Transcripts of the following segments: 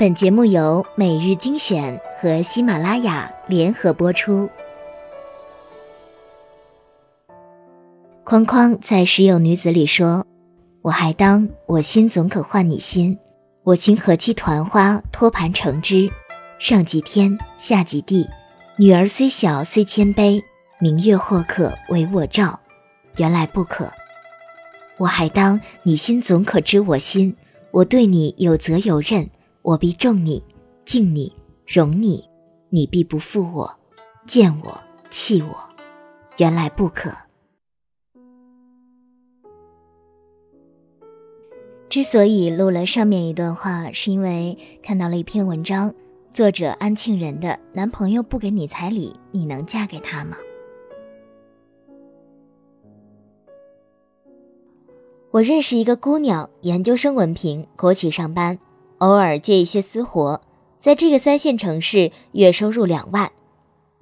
本节目由每日精选和喜马拉雅联合播出。框框在《时有女子》里说：“我还当我心总可换你心，我情何期团花托盘成之，上及天，下及地。女儿虽小，虽谦卑，明月或可为我照。原来不可。我还当你心总可知我心，我对你有责有任。”我必重你，敬你，容你，你必不负我，见我弃我，原来不可。之所以录了上面一段话，是因为看到了一篇文章，作者安庆人的男朋友不给你彩礼，你能嫁给他吗？我认识一个姑娘，研究生文凭，国企上班。偶尔接一些私活，在这个三线城市，月收入两万。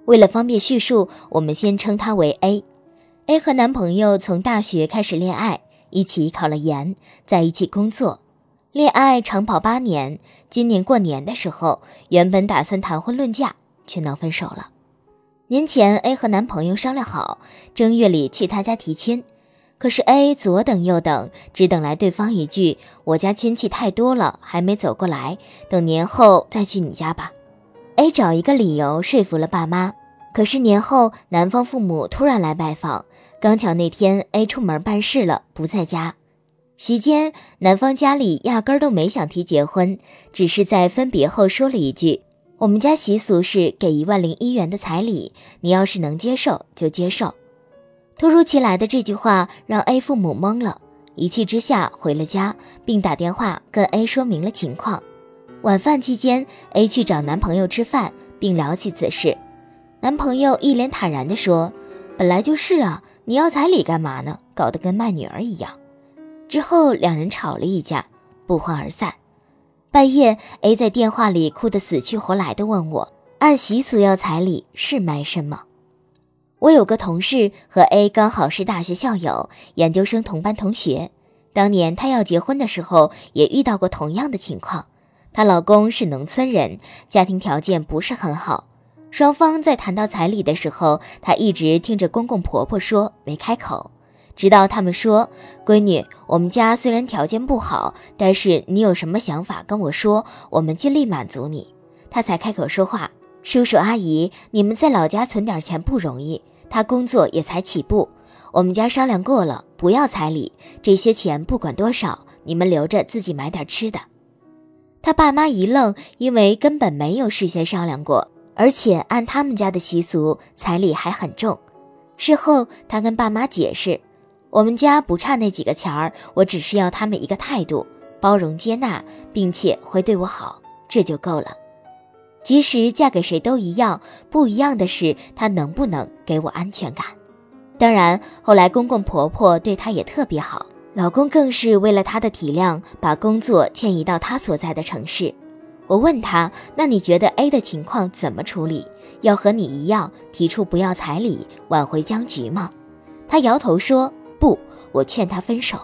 为了方便叙述，我们先称她为 A。A 和男朋友从大学开始恋爱，一起考了研，在一起工作，恋爱长跑八年。今年过年的时候，原本打算谈婚论嫁，却闹分手了。年前，A 和男朋友商量好，正月里去他家提亲。可是 A 左等右等，只等来对方一句：“我家亲戚太多了，还没走过来，等年后再去你家吧。”A 找一个理由说服了爸妈。可是年后男方父母突然来拜访，刚巧那天 A 出门办事了，不在家。席间，男方家里压根儿都没想提结婚，只是在分别后说了一句：“我们家习俗是给一万零一元的彩礼，你要是能接受就接受。”突如其来的这句话让 A 父母懵了，一气之下回了家，并打电话跟 A 说明了情况。晚饭期间，A 去找男朋友吃饭，并聊起此事。男朋友一脸坦然地说：“本来就是啊，你要彩礼干嘛呢？搞得跟卖女儿一样。”之后两人吵了一架，不欢而散。半夜，A 在电话里哭得死去活来的问我：“按习俗要彩礼是卖身吗？”我有个同事和 A 刚好是大学校友，研究生同班同学。当年她要结婚的时候，也遇到过同样的情况。她老公是农村人，家庭条件不是很好。双方在谈到彩礼的时候，她一直听着公公婆婆说，没开口。直到他们说：“闺女，我们家虽然条件不好，但是你有什么想法跟我说，我们尽力满足你。”她才开口说话。叔叔阿姨，你们在老家存点钱不容易，他工作也才起步。我们家商量过了，不要彩礼，这些钱不管多少，你们留着自己买点吃的。他爸妈一愣，因为根本没有事先商量过，而且按他们家的习俗，彩礼还很重。事后他跟爸妈解释，我们家不差那几个钱儿，我只是要他们一个态度，包容接纳，并且会对我好，这就够了。即使嫁给谁都一样，不一样的是她能不能给我安全感。当然，后来公公婆婆对她也特别好，老公更是为了她的体谅，把工作迁移到她所在的城市。我问他：“那你觉得 A 的情况怎么处理？要和你一样提出不要彩礼，挽回僵局吗？”他摇头说：“不，我劝他分手。”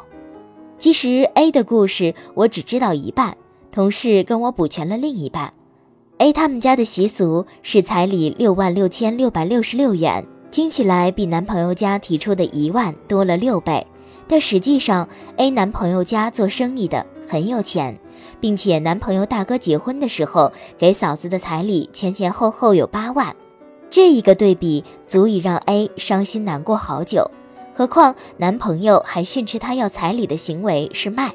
其实 A 的故事我只知道一半，同事跟我补全了另一半。A 他们家的习俗是彩礼六万六千六百六十六元，听起来比男朋友家提出的一万多了六倍，但实际上 A 男朋友家做生意的很有钱，并且男朋友大哥结婚的时候给嫂子的彩礼前前后后有八万，这一个对比足以让 A 伤心难过好久，何况男朋友还训斥她要彩礼的行为是卖。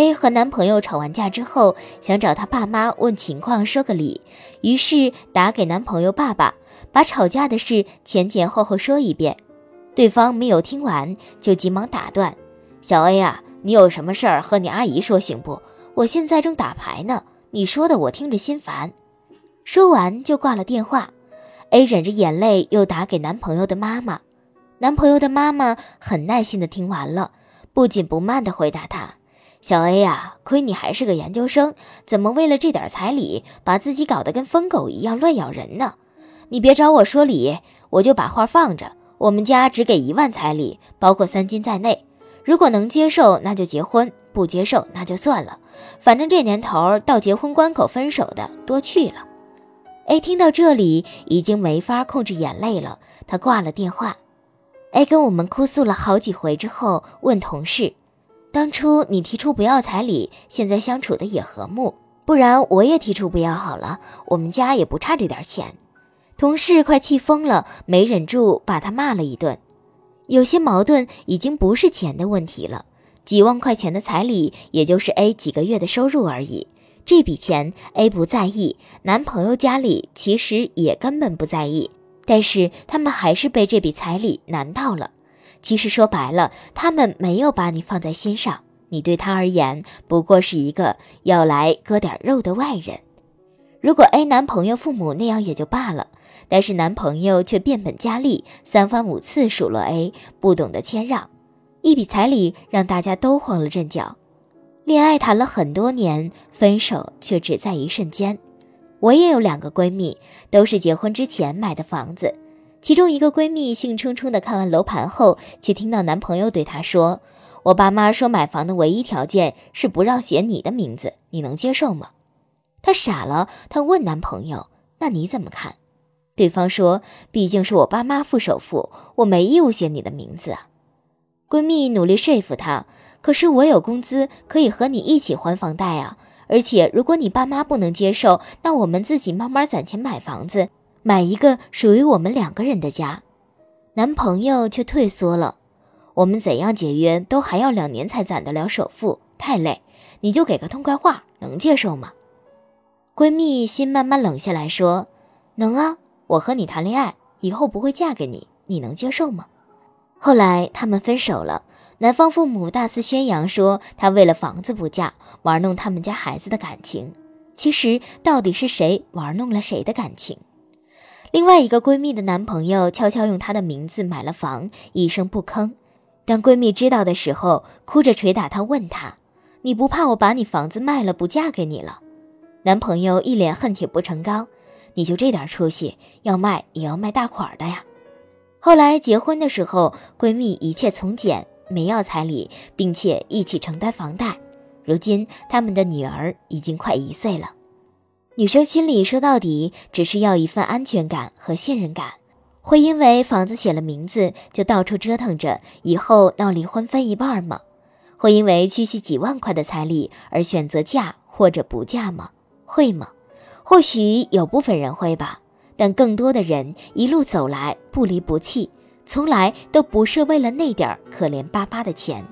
A 和男朋友吵完架之后，想找他爸妈问情况，说个理，于是打给男朋友爸爸，把吵架的事前前后后说一遍。对方没有听完，就急忙打断：“小 A 啊，你有什么事儿和你阿姨说行不？我现在正打牌呢，你说的我听着心烦。”说完就挂了电话。A 忍着眼泪又打给男朋友的妈妈，男朋友的妈妈很耐心的听完了，不紧不慢的回答他。小 A 呀，亏你还是个研究生，怎么为了这点彩礼，把自己搞得跟疯狗一样乱咬人呢？你别找我说理，我就把话放着。我们家只给一万彩礼，包括三金在内。如果能接受，那就结婚；不接受那就算了，反正这年头到结婚关口分手的多去了。A 听到这里已经没法控制眼泪了，他挂了电话。A 跟我们哭诉了好几回之后，问同事：“当初你提出不要彩礼，现在相处的也和睦，不然我也提出不要好了，我们家也不差这点钱。”同事快气疯了，没忍住把他骂了一顿。有些矛盾已经不是钱的问题了，几万块钱的彩礼也就是 A 几个月的收入而已。这笔钱 A 不在意，男朋友家里其实也根本不在意，但是他们还是被这笔彩礼难到了。其实说白了，他们没有把你放在心上，你对他而言不过是一个要来割点肉的外人。如果 A 男朋友父母那样也就罢了，但是男朋友却变本加厉，三番五次数落 A 不懂得谦让，一笔彩礼让大家都慌了阵脚。恋爱谈了很多年，分手却只在一瞬间。我也有两个闺蜜，都是结婚之前买的房子，其中一个闺蜜兴冲冲的看完楼盘后，却听到男朋友对她说：“我爸妈说买房的唯一条件是不让写你的名字，你能接受吗？”她傻了，她问男朋友：“那你怎么看？”对方说：“毕竟是我爸妈付首付，我没义务写你的名字啊。”闺蜜努力说服她：“可是我有工资，可以和你一起还房贷啊！而且如果你爸妈不能接受，那我们自己慢慢攒钱买房子，买一个属于我们两个人的家。”男朋友却退缩了：“我们怎样节约，都还要两年才攒得了首付，太累。你就给个痛快话，能接受吗？”闺蜜心慢慢冷下来，说：“能啊，我和你谈恋爱，以后不会嫁给你，你能接受吗？”后来他们分手了，男方父母大肆宣扬说他为了房子不嫁，玩弄他们家孩子的感情。其实到底是谁玩弄了谁的感情？另外一个闺蜜的男朋友悄悄用她的名字买了房，一声不吭。当闺蜜知道的时候，哭着捶打她，问她：“你不怕我把你房子卖了，不嫁给你了？”男朋友一脸恨铁不成钢，你就这点出息，要卖也要卖大款的呀。后来结婚的时候，闺蜜一切从简，没要彩礼，并且一起承担房贷。如今他们的女儿已经快一岁了。女生心里说到底只是要一份安全感和信任感，会因为房子写了名字就到处折腾着，以后闹离婚分一半吗？会因为区区几万块的彩礼而选择嫁或者不嫁吗？会吗？或许有部分人会吧，但更多的人一路走来不离不弃，从来都不是为了那点可怜巴巴的钱。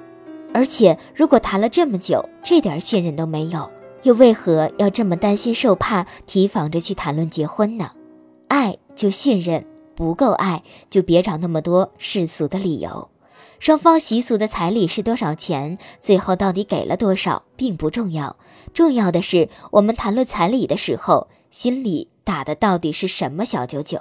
而且，如果谈了这么久，这点信任都没有，又为何要这么担心受怕，提防着去谈论结婚呢？爱就信任，不够爱就别找那么多世俗的理由。双方习俗的彩礼是多少钱？最后到底给了多少，并不重要。重要的是，我们谈论彩礼的时候，心里打的到底是什么小九九？